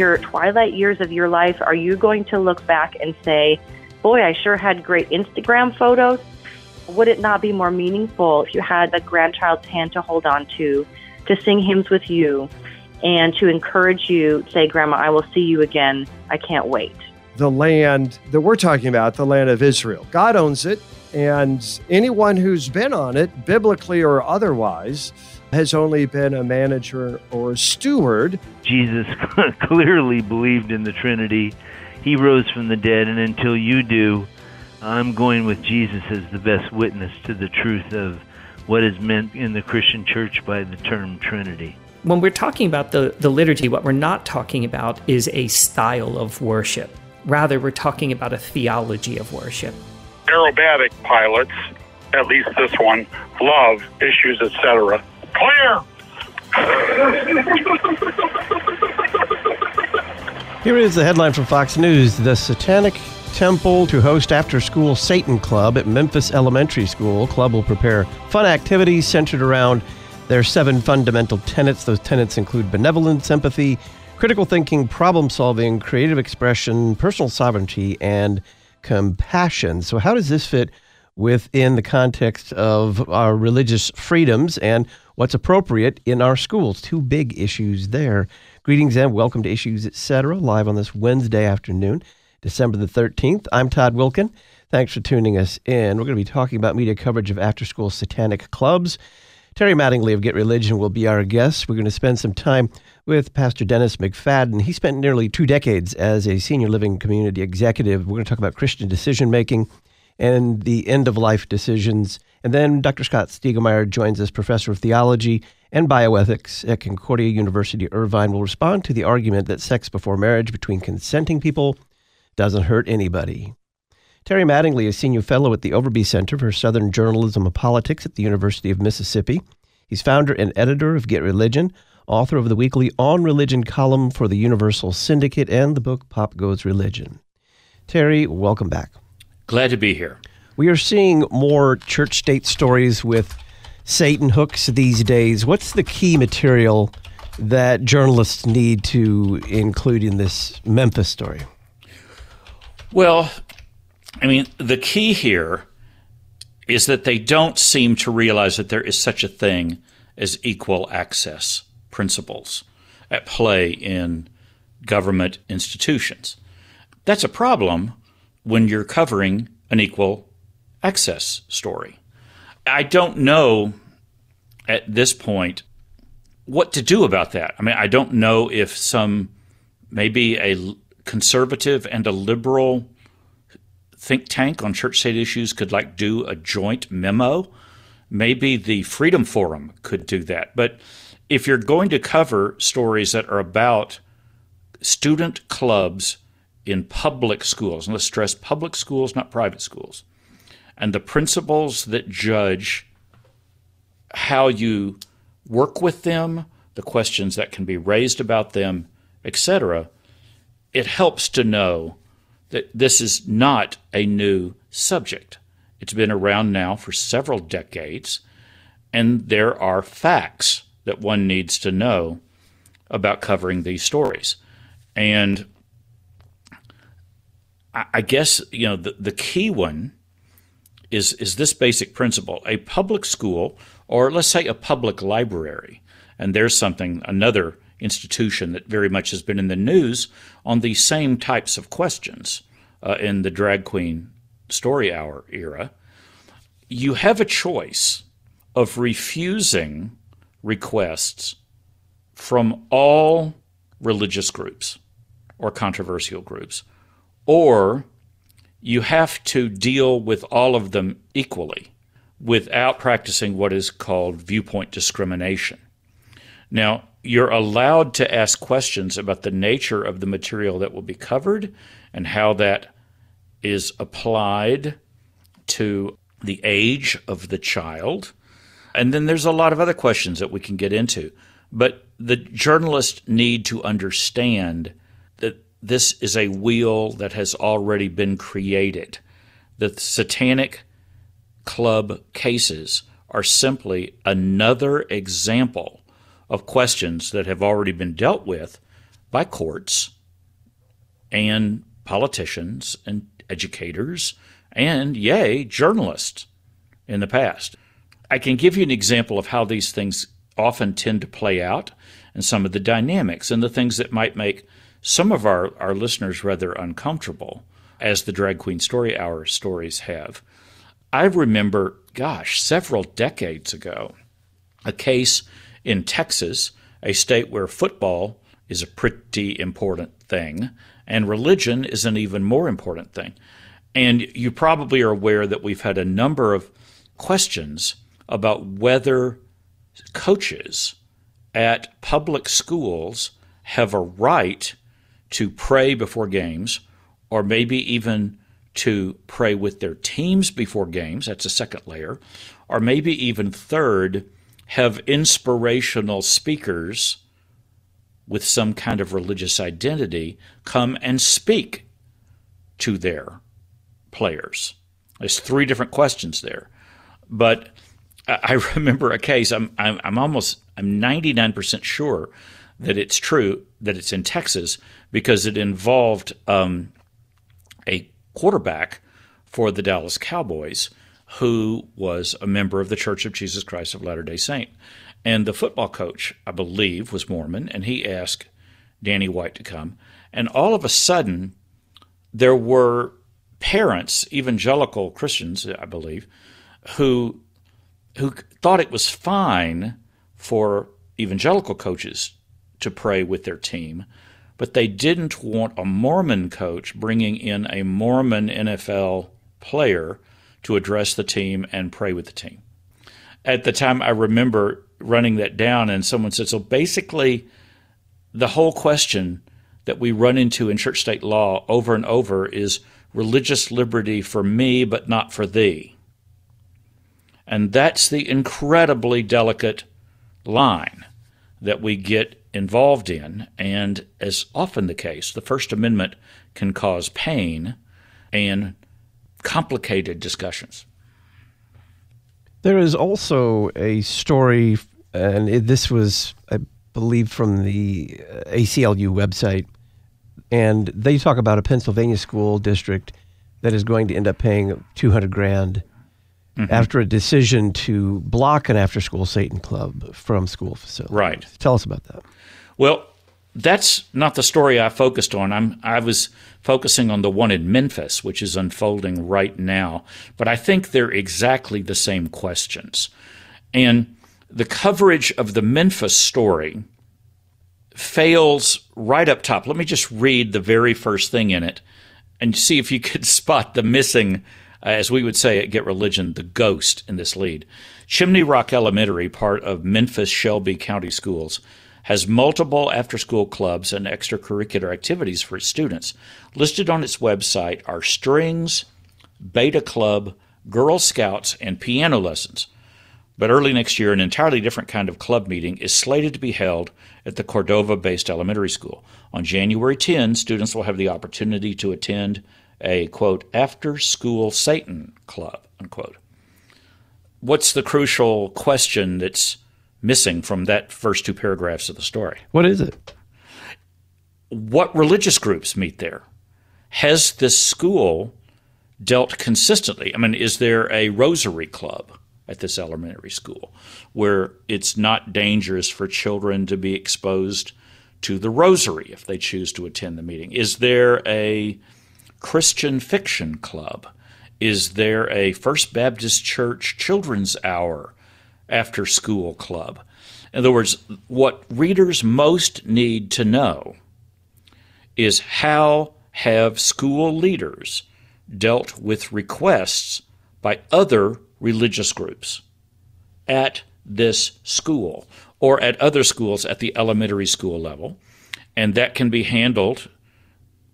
your twilight years of your life, are you going to look back and say, Boy, I sure had great Instagram photos? Would it not be more meaningful if you had a grandchild's hand to hold on to, to sing hymns with you, and to encourage you, say, Grandma, I will see you again. I can't wait. The land that we're talking about, the land of Israel, God owns it, and anyone who's been on it, biblically or otherwise, has only been a manager or a steward. Jesus clearly believed in the Trinity. He rose from the dead, and until you do, I'm going with Jesus as the best witness to the truth of what is meant in the Christian church by the term Trinity. When we're talking about the, the liturgy, what we're not talking about is a style of worship. Rather, we're talking about a theology of worship. Aerobatic pilots, at least this one, love issues, etc. Clear! Here is the headline from Fox News The Satanic Temple to host after school Satan Club at Memphis Elementary School. Club will prepare fun activities centered around their seven fundamental tenets. Those tenets include benevolence, empathy, critical thinking, problem solving, creative expression, personal sovereignty, and compassion. So, how does this fit within the context of our religious freedoms and what's appropriate in our schools. Two big issues there. Greetings and welcome to Issues Etc. live on this Wednesday afternoon, December the 13th. I'm Todd Wilken. Thanks for tuning us in. We're going to be talking about media coverage of after school satanic clubs. Terry Mattingly of Get Religion will be our guest. We're going to spend some time with Pastor Dennis McFadden. He spent nearly two decades as a senior living community executive. We're going to talk about Christian decision making and the end of life decisions. And then Dr. Scott Stiegemeyer joins us, professor of theology and bioethics at Concordia University Irvine, will respond to the argument that sex before marriage between consenting people doesn't hurt anybody. Terry Mattingly is senior fellow at the Overby Center for Southern Journalism and Politics at the University of Mississippi. He's founder and editor of Get Religion, author of the weekly On Religion column for the Universal Syndicate, and the book Pop Goes Religion. Terry, welcome back. Glad to be here. We are seeing more church state stories with Satan hooks these days. What's the key material that journalists need to include in this Memphis story? Well, I mean, the key here is that they don't seem to realize that there is such a thing as equal access principles at play in government institutions. That's a problem when you're covering an equal access story. I don't know at this point what to do about that. I mean, I don't know if some maybe a conservative and a liberal think tank on church state issues could like do a joint memo. Maybe the Freedom Forum could do that. But if you're going to cover stories that are about student clubs in public schools, and let's stress public schools, not private schools, and the principles that judge how you work with them, the questions that can be raised about them, etc., it helps to know that this is not a new subject. It's been around now for several decades, and there are facts that one needs to know about covering these stories. And I guess you know the, the key one is is this basic principle: a public school, or let's say a public library, and there's something another institution that very much has been in the news on these same types of questions uh, in the drag queen story hour era. You have a choice of refusing requests from all religious groups or controversial groups or you have to deal with all of them equally without practicing what is called viewpoint discrimination. Now, you're allowed to ask questions about the nature of the material that will be covered and how that is applied to the age of the child. And then there's a lot of other questions that we can get into. But the journalists need to understand this is a wheel that has already been created. The satanic club cases are simply another example of questions that have already been dealt with by courts and politicians and educators and, yay, journalists in the past. I can give you an example of how these things often tend to play out and some of the dynamics and the things that might make some of our, our listeners rather uncomfortable, as the Drag Queen Story Hour stories have. I remember, gosh, several decades ago, a case in Texas, a state where football is a pretty important thing, and religion is an even more important thing. And you probably are aware that we've had a number of questions about whether coaches at public schools have a right to pray before games, or maybe even to pray with their teams before games. That's a second layer. Or maybe even third, have inspirational speakers with some kind of religious identity come and speak to their players. There's three different questions there. But I remember a case, I'm, I'm, I'm almost, I'm 99% sure that it's true, that it's in Texas, because it involved um, a quarterback for the Dallas Cowboys who was a member of the Church of Jesus Christ of Latter day Saint. And the football coach, I believe, was Mormon, and he asked Danny White to come. And all of a sudden, there were parents, evangelical Christians, I believe, who who thought it was fine for evangelical coaches to pray with their team, but they didn't want a Mormon coach bringing in a Mormon NFL player to address the team and pray with the team. At the time, I remember running that down, and someone said, So basically, the whole question that we run into in church state law over and over is religious liberty for me, but not for thee. And that's the incredibly delicate line that we get involved in. And as often the case, the First Amendment can cause pain and complicated discussions. There is also a story, and it, this was, I believe, from the uh, ACLU website, and they talk about a Pennsylvania school district that is going to end up paying 200 grand mm-hmm. after a decision to block an after-school Satan club from school facilities. Right. Tell us about that. Well, that's not the story I focused on. I'm I was focusing on the one in Memphis, which is unfolding right now. But I think they're exactly the same questions. And the coverage of the Memphis story fails right up top. Let me just read the very first thing in it and see if you could spot the missing, uh, as we would say at Get Religion, the ghost in this lead. Chimney Rock Elementary, part of Memphis Shelby County Schools, has multiple after school clubs and extracurricular activities for its students. Listed on its website are strings, beta club, Girl Scouts, and piano lessons. But early next year, an entirely different kind of club meeting is slated to be held at the Cordova based elementary school. On January 10, students will have the opportunity to attend a quote, after school Satan club, unquote. What's the crucial question that's missing from that first two paragraphs of the story. What is it? What religious groups meet there? Has this school dealt consistently? I mean, is there a rosary club at this elementary school where it's not dangerous for children to be exposed to the rosary if they choose to attend the meeting? Is there a Christian fiction club? Is there a First Baptist Church Children's Hour after school club. In other words, what readers most need to know is how have school leaders dealt with requests by other religious groups at this school or at other schools at the elementary school level. And that can be handled.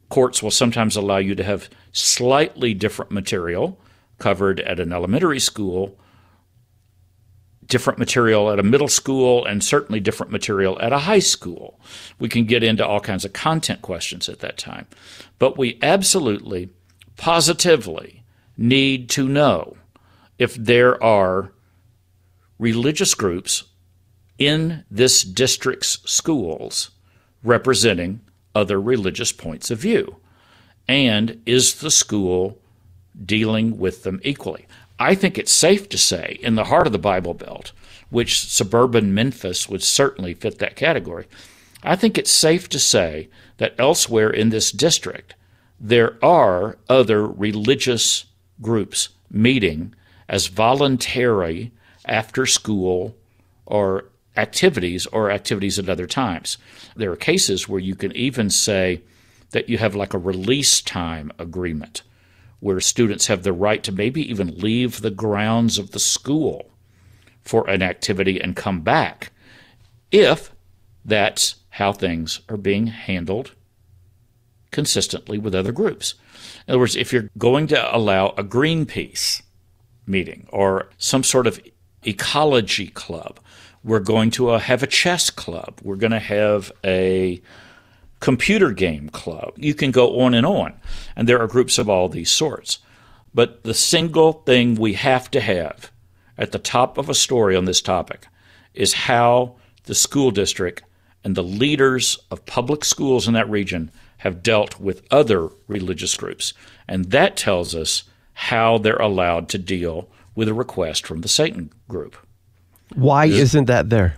Courts will sometimes allow you to have slightly different material covered at an elementary school, different material at a middle school, and certainly different material at a high school. We can get into all kinds of content questions at that time. But we absolutely, positively need to know if there are religious groups in this district's schools representing other religious points of view. And is the school dealing with them equally? I think it's safe to say, in the heart of the Bible Belt, which suburban Memphis would certainly fit that category, I think it's safe to say that elsewhere in this district, there are other religious groups meeting as voluntary after school or activities or activities at other times. There are cases where you can even say that you have like a release time agreement where students have the right to maybe even leave the grounds of the school for an activity and come back if that's how things are being handled consistently with other groups. In other words, if you're going to allow a Greenpeace meeting or some sort of ecology club, we're going to uh, have a chess club, we're going to have a computer game club. You can go on and on. And there are groups of all these sorts. But the single thing we have to have at the top of a story on this topic is how the school district and the leaders of public schools in that region have dealt with other religious groups. And that tells us how they're allowed to deal with a request from the Satan group. Why isn't that there?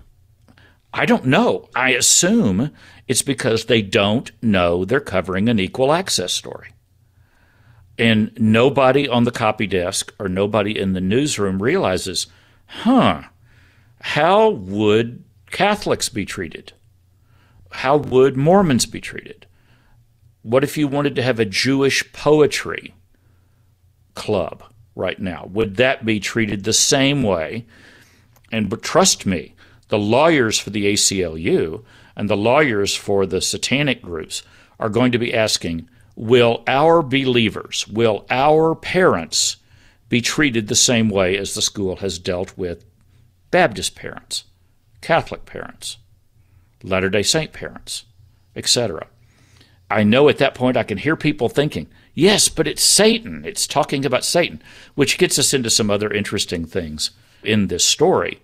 I don't know. I assume it's because they don't know they're covering an equal access story. And nobody on the copy desk or nobody in the newsroom realizes, huh, how would Catholics be treated? How would Mormons be treated? What if you wanted to have a Jewish poetry club right now? Would that be treated the same way? And but trust me, the lawyers for the ACLU and the lawyers for the satanic groups are going to be asking Will our believers, will our parents be treated the same way as the school has dealt with Baptist parents, Catholic parents, Latter day Saint parents, etc.? I know at that point I can hear people thinking, yes, but it's Satan. It's talking about Satan, which gets us into some other interesting things in this story.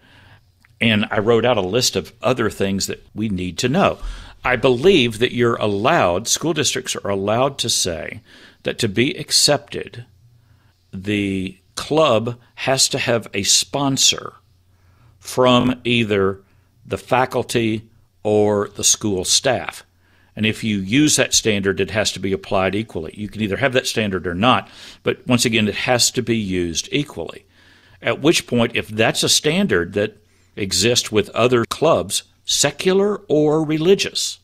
And I wrote out a list of other things that we need to know. I believe that you're allowed, school districts are allowed to say that to be accepted, the club has to have a sponsor from either the faculty or the school staff. And if you use that standard, it has to be applied equally. You can either have that standard or not, but once again, it has to be used equally. At which point, if that's a standard that exists with other clubs, secular or religious,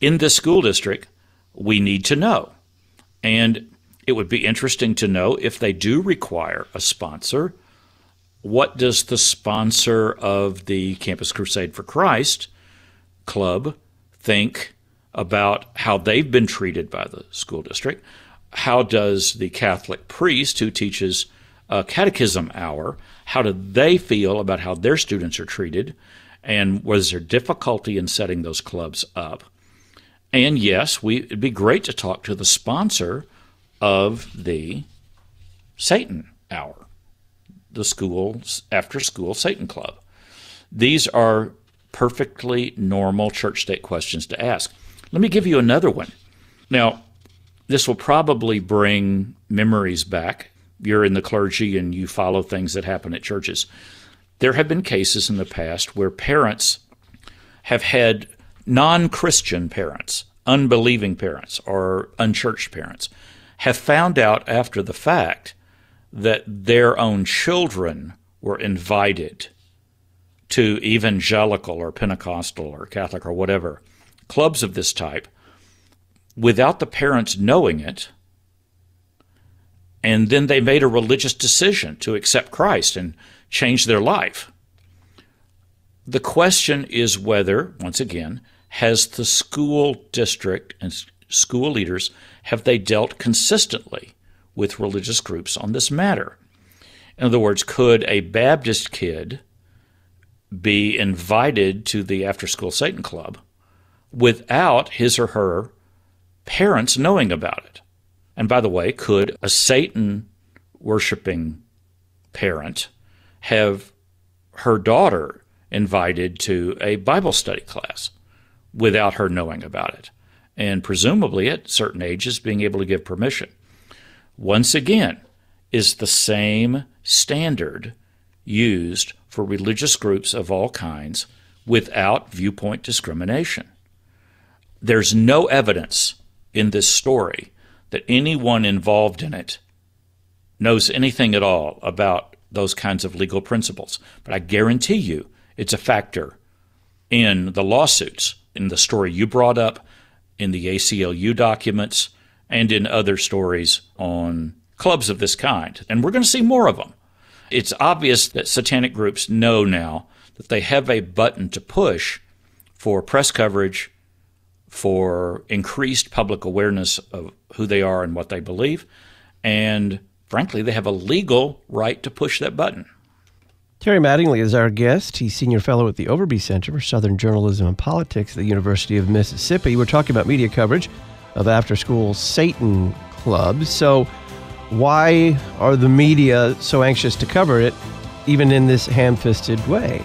in this school district, we need to know. And it would be interesting to know if they do require a sponsor, what does the sponsor of the Campus Crusade for Christ club think about how they've been treated by the school district. How does the Catholic priest who teaches a catechism hour, how do they feel about how their students are treated? And was there difficulty in setting those clubs up? And yes, we, it'd be great to talk to the sponsor of the Satan Hour, the school's after school Satan Club. These are perfectly normal church state questions to ask. Let me give you another one. Now, this will probably bring memories back. You're in the clergy and you follow things that happen at churches. There have been cases in the past where parents have had non Christian parents, unbelieving parents, or unchurched parents, have found out after the fact that their own children were invited to evangelical or Pentecostal or Catholic or whatever clubs of this type without the parents knowing it. And then they made a religious decision to accept Christ and change their life. The question is whether, once again, has the school district and school leaders have they dealt consistently with religious groups on this matter? In other words, could a Baptist kid be invited to the after school Satan club without his or her parents knowing about it? And by the way, could a Satan worshiping parent have her daughter invited to a Bible study class without her knowing about it? And presumably at certain ages being able to give permission. Once again, is the same standard used for religious groups of all kinds without viewpoint discrimination. There's no evidence in this story that anyone involved in it knows anything at all about those kinds of legal principles. But I guarantee you it's a factor in the lawsuits, in the story you brought up, in the ACLU documents, and in other stories on clubs of this kind. And we're going to see more of them. It's obvious that satanic groups know now that they have a button to push for press coverage, for increased public awareness of who they are and what they believe. And frankly, they have a legal right to push that button. Terry Mattingly is our guest. He's senior fellow at the Overby Center for Southern Journalism and Politics at the University of Mississippi. We're talking about media coverage of after school Satan clubs. So, why are the media so anxious to cover it, even in this ham fisted way?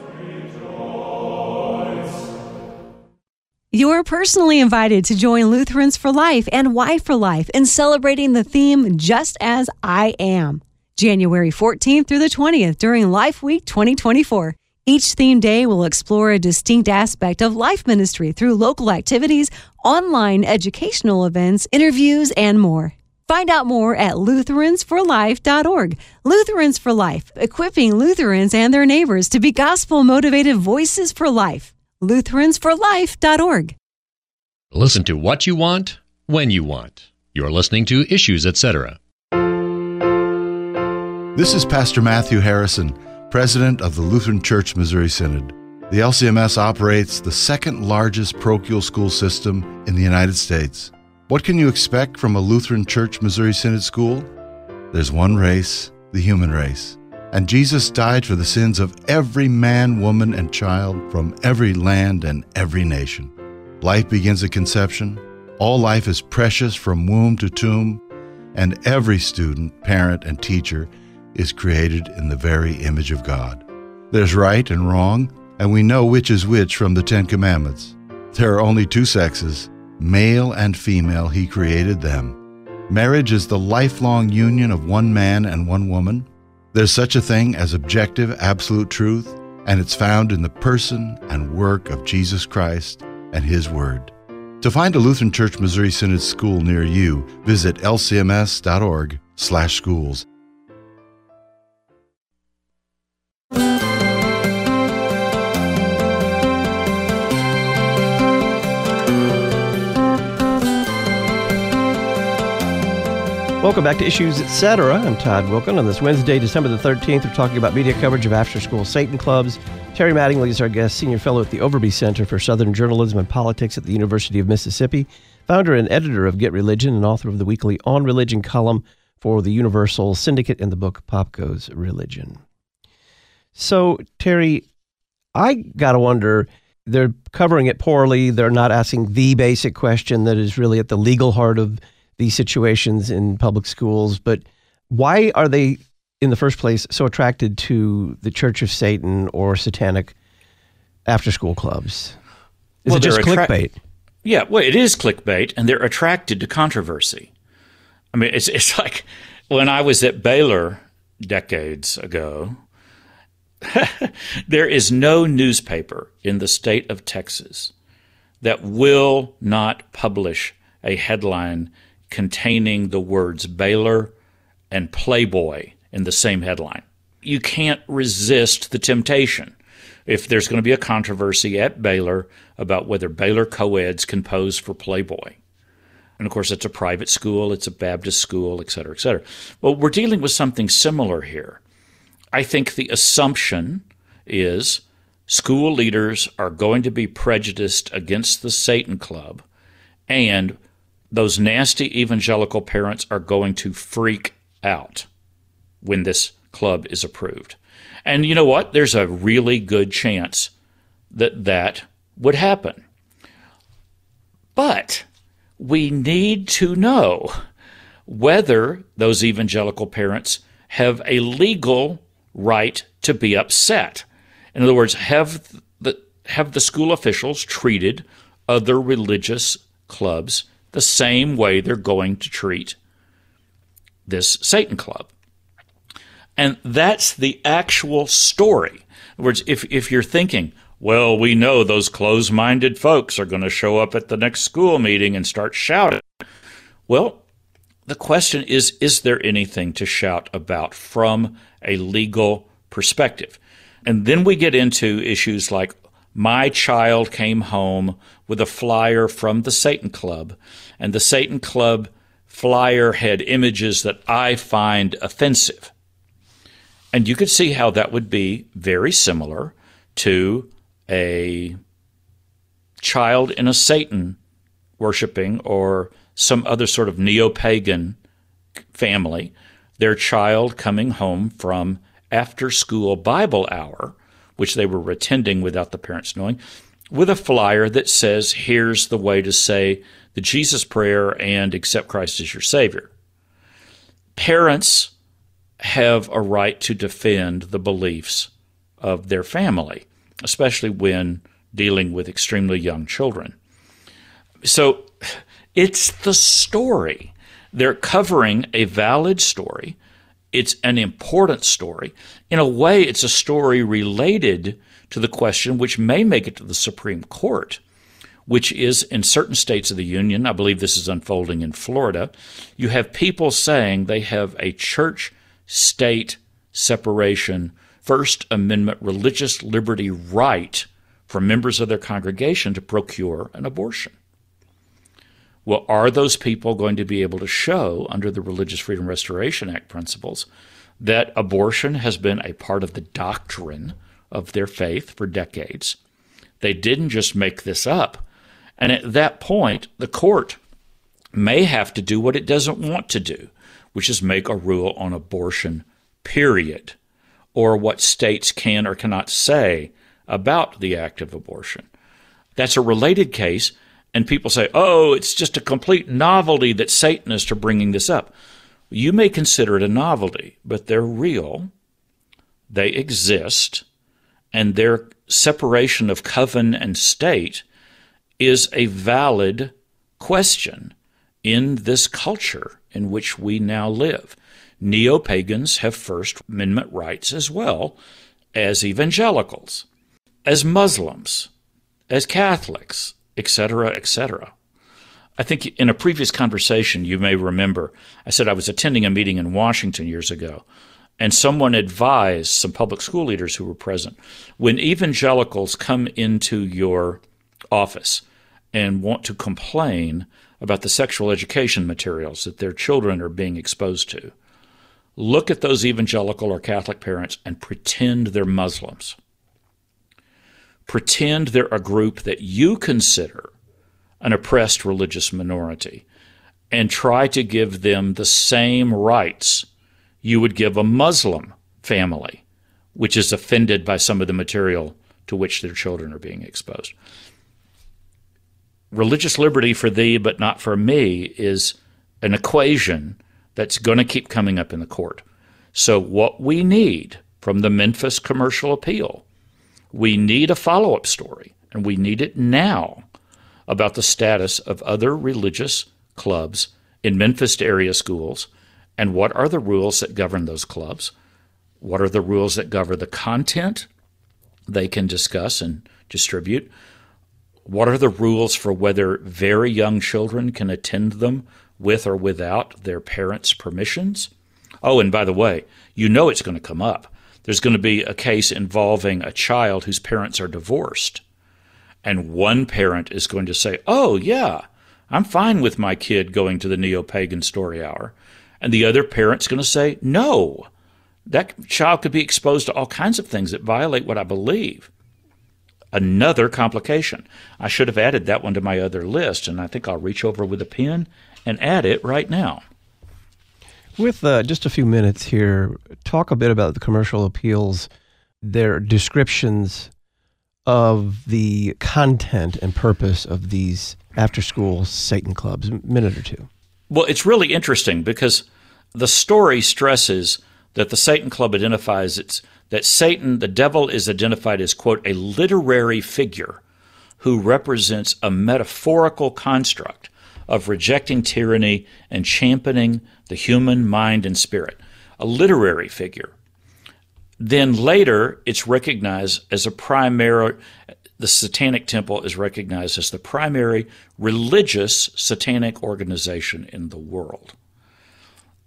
You're personally invited to join Lutherans for Life and Y for Life in celebrating the theme Just As I Am, January 14th through the 20th during Life Week 2024. Each theme day will explore a distinct aspect of life ministry through local activities, online educational events, interviews, and more. Find out more at lutheransforlife.org. Lutherans for Life, equipping Lutherans and their neighbors to be gospel motivated voices for life lutheransforlife.org. Listen to what you want, when you want. You're listening to Issues, etc. This is Pastor Matthew Harrison, President of the Lutheran Church Missouri Synod. The LCMS operates the second largest parochial school system in the United States. What can you expect from a Lutheran Church Missouri Synod school? There's one race, the human race. And Jesus died for the sins of every man, woman, and child from every land and every nation. Life begins at conception. All life is precious from womb to tomb. And every student, parent, and teacher is created in the very image of God. There's right and wrong, and we know which is which from the Ten Commandments. There are only two sexes, male and female, He created them. Marriage is the lifelong union of one man and one woman. There's such a thing as objective, absolute truth, and it's found in the person and work of Jesus Christ and His Word. To find a Lutheran Church Missouri Synod school near you, visit lcms.org/schools. Welcome back to Issues Etc. I'm Todd Wilken. On this Wednesday, December the 13th, we're talking about media coverage of after school Satan clubs. Terry Mattingly is our guest, senior fellow at the Overby Center for Southern Journalism and Politics at the University of Mississippi, founder and editor of Get Religion, and author of the weekly On Religion column for the Universal Syndicate and the book Pop Goes Religion. So, Terry, I got to wonder they're covering it poorly. They're not asking the basic question that is really at the legal heart of these situations in public schools, but why are they in the first place so attracted to the Church of Satan or satanic after school clubs? Is Well, it just attra- clickbait? Yeah, well, it is clickbait, and they're attracted to controversy. I mean, it's it's like when I was at Baylor decades ago. there is no newspaper in the state of Texas that will not publish a headline containing the words Baylor and Playboy in the same headline. You can't resist the temptation. If there's going to be a controversy at Baylor about whether Baylor co-eds can pose for Playboy, and of course it's a private school, it's a Baptist school, et cetera, et cetera. Well, we're dealing with something similar here. I think the assumption is school leaders are going to be prejudiced against the Satan Club, and those nasty evangelical parents are going to freak out when this club is approved. And you know what? There's a really good chance that that would happen. But we need to know whether those evangelical parents have a legal right to be upset. In other words, have the have the school officials treated other religious clubs the same way they're going to treat this Satan club? And that's the actual story. In other words, if, if you're thinking, well, we know those closed minded folks are going to show up at the next school meeting and start shouting. Well, the question is is there anything to shout about from a legal perspective? And then we get into issues like my child came home with a flyer from the Satan Club, and the Satan Club flyer had images that I find offensive. And you could see how that would be very similar to a child in a Satan worshiping or some other sort of neo pagan family, their child coming home from after school Bible hour, which they were attending without the parents knowing, with a flyer that says, Here's the way to say the Jesus prayer and accept Christ as your Savior. Parents have a right to defend the beliefs of their family, especially when dealing with extremely young children. So it's the story. They're covering a valid story. It's an important story. In a way, it's a story related to the question which may make it to the Supreme Court, which is in certain states of the Union, I believe this is unfolding in Florida, you have people saying they have a church state separation, First Amendment religious liberty right for members of their congregation to procure an abortion. Well, are those people going to be able to show, under the Religious Freedom Restoration Act principles, that abortion has been a part of the doctrine of their faith for decades? They didn't just make this up. And at that point, the court may have to do what it doesn't want to do, which is make a rule on abortion, period, or what states can or cannot say about the act of abortion. That's a related case, and people say, oh, it's just a complete novelty that Satanists are bringing this up. You may consider it a novelty, but they're real, they exist, and their separation of coven and state is a valid question in this culture in which we now live. Neo pagans have First Amendment rights as well as evangelicals, as Muslims, as Catholics, etc., etc. I think in a previous conversation, you may remember, I said I was attending a meeting in Washington years ago, and someone advised some public school leaders who were present when evangelicals come into your office and want to complain about the sexual education materials that their children are being exposed to, look at those evangelical or Catholic parents and pretend they're Muslims. Pretend they're a group that you consider an oppressed religious minority and try to give them the same rights you would give a Muslim family, which is offended by some of the material to which their children are being exposed. Religious liberty for thee, but not for me, is an equation that's going to keep coming up in the court. So, what we need from the Memphis commercial appeal We need a follow up story, and we need it now about the status of other religious clubs in Memphis area schools and what are the rules that govern those clubs? What are the rules that govern the content they can discuss and distribute? What are the rules for whether very young children can attend them with or without their parents' permissions? Oh, and by the way, you know it's going to come up. There's going to be a case involving a child whose parents are divorced. And one parent is going to say, Oh, yeah, I'm fine with my kid going to the neo pagan story hour. And the other parent's going to say, No, that child could be exposed to all kinds of things that violate what I believe. Another complication. I should have added that one to my other list, and I think I'll reach over with a pen and add it right now. With uh, just a few minutes here, talk a bit about the commercial appeals, their descriptions of the content and purpose of these after school Satan clubs. A minute or two. Well, it's really interesting because the story stresses that the Satan Club identifies it's that Satan, the devil, is identified as, quote, a literary figure who represents a metaphorical construct of rejecting tyranny and championing the human mind and spirit. A literary figure. Then later, it's recognized as a primary, the Satanic Temple is recognized as the primary religious satanic organization in the world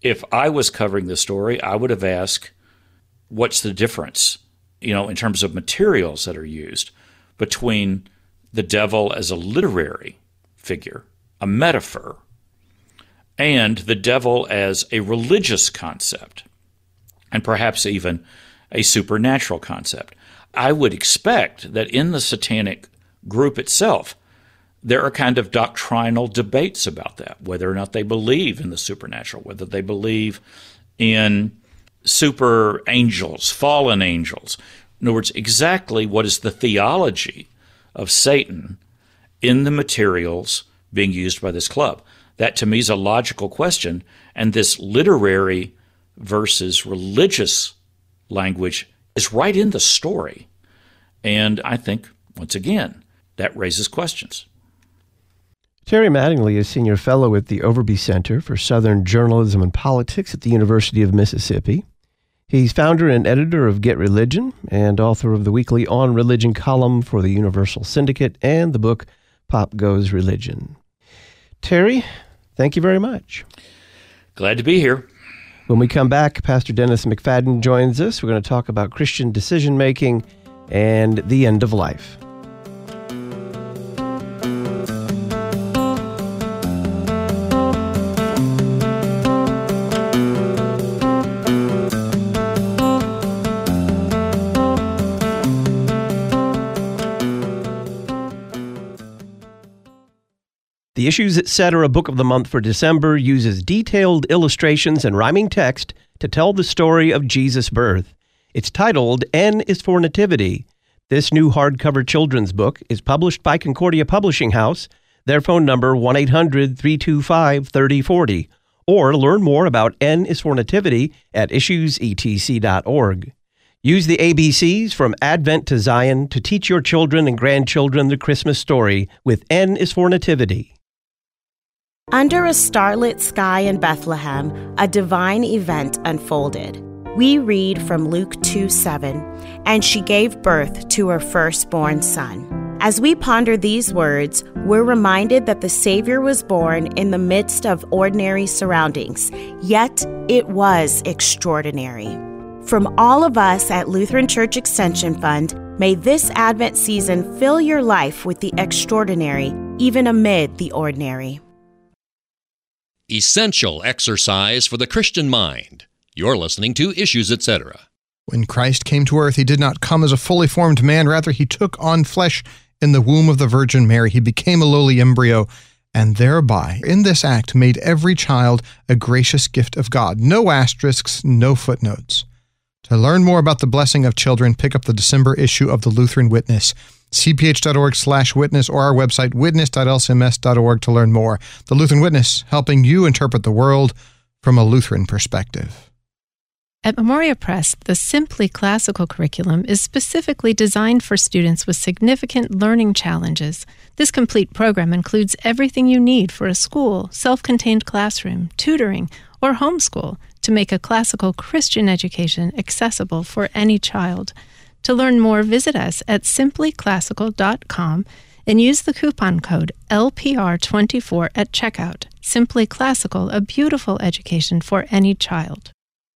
if I was covering the story, I would have asked, what's the difference, you know, in terms of materials that are used between the devil as a literary figure, a metaphor, and the devil as a religious concept, and perhaps even a supernatural concept. I would expect that in the satanic group itself, there are kind of doctrinal debates about that, whether or not they believe in the supernatural, whether they believe in super angels, fallen angels. In other words, exactly what is the theology of Satan in the materials being used by this club? That to me is a logical question. And this literary versus religious language is right in the story. And I think, once again, that raises questions. Terry Mattingly is Senior Fellow at the Overby Center for Southern Journalism and Politics at the University of Mississippi. He's founder and editor of Get Religion and author of the weekly On Religion column for the Universal Syndicate and the book Pop Goes Religion. Terry, thank you very much. Glad to be here. When we come back, Pastor Dennis McFadden joins us. We're going to talk about Christian decision making and the end of life. The Issues Etc. Book of the Month for December uses detailed illustrations and rhyming text to tell the story of Jesus' birth. It's titled N is for Nativity. This new hardcover children's book is published by Concordia Publishing House. Their phone number 1-800-325-3040 or learn more about N is for Nativity at issuesetc.org. Use the ABCs from Advent to Zion to teach your children and grandchildren the Christmas story with N is for Nativity. Under a starlit sky in Bethlehem, a divine event unfolded. We read from Luke 2 7, and she gave birth to her firstborn son. As we ponder these words, we're reminded that the Savior was born in the midst of ordinary surroundings, yet it was extraordinary. From all of us at Lutheran Church Extension Fund, may this Advent season fill your life with the extraordinary, even amid the ordinary. Essential exercise for the Christian mind. You're listening to Issues, etc. When Christ came to earth, he did not come as a fully formed man. Rather, he took on flesh in the womb of the Virgin Mary. He became a lowly embryo, and thereby, in this act, made every child a gracious gift of God. No asterisks, no footnotes. To learn more about the blessing of children, pick up the December issue of the Lutheran Witness cph.org slash witness or our website witness.lcms.org to learn more. The Lutheran Witness, helping you interpret the world from a Lutheran perspective. At Memoria Press, the Simply Classical curriculum is specifically designed for students with significant learning challenges. This complete program includes everything you need for a school, self contained classroom, tutoring, or homeschool to make a classical Christian education accessible for any child. To learn more, visit us at simplyclassical.com and use the coupon code LPR24 at checkout. Simply Classical, a beautiful education for any child.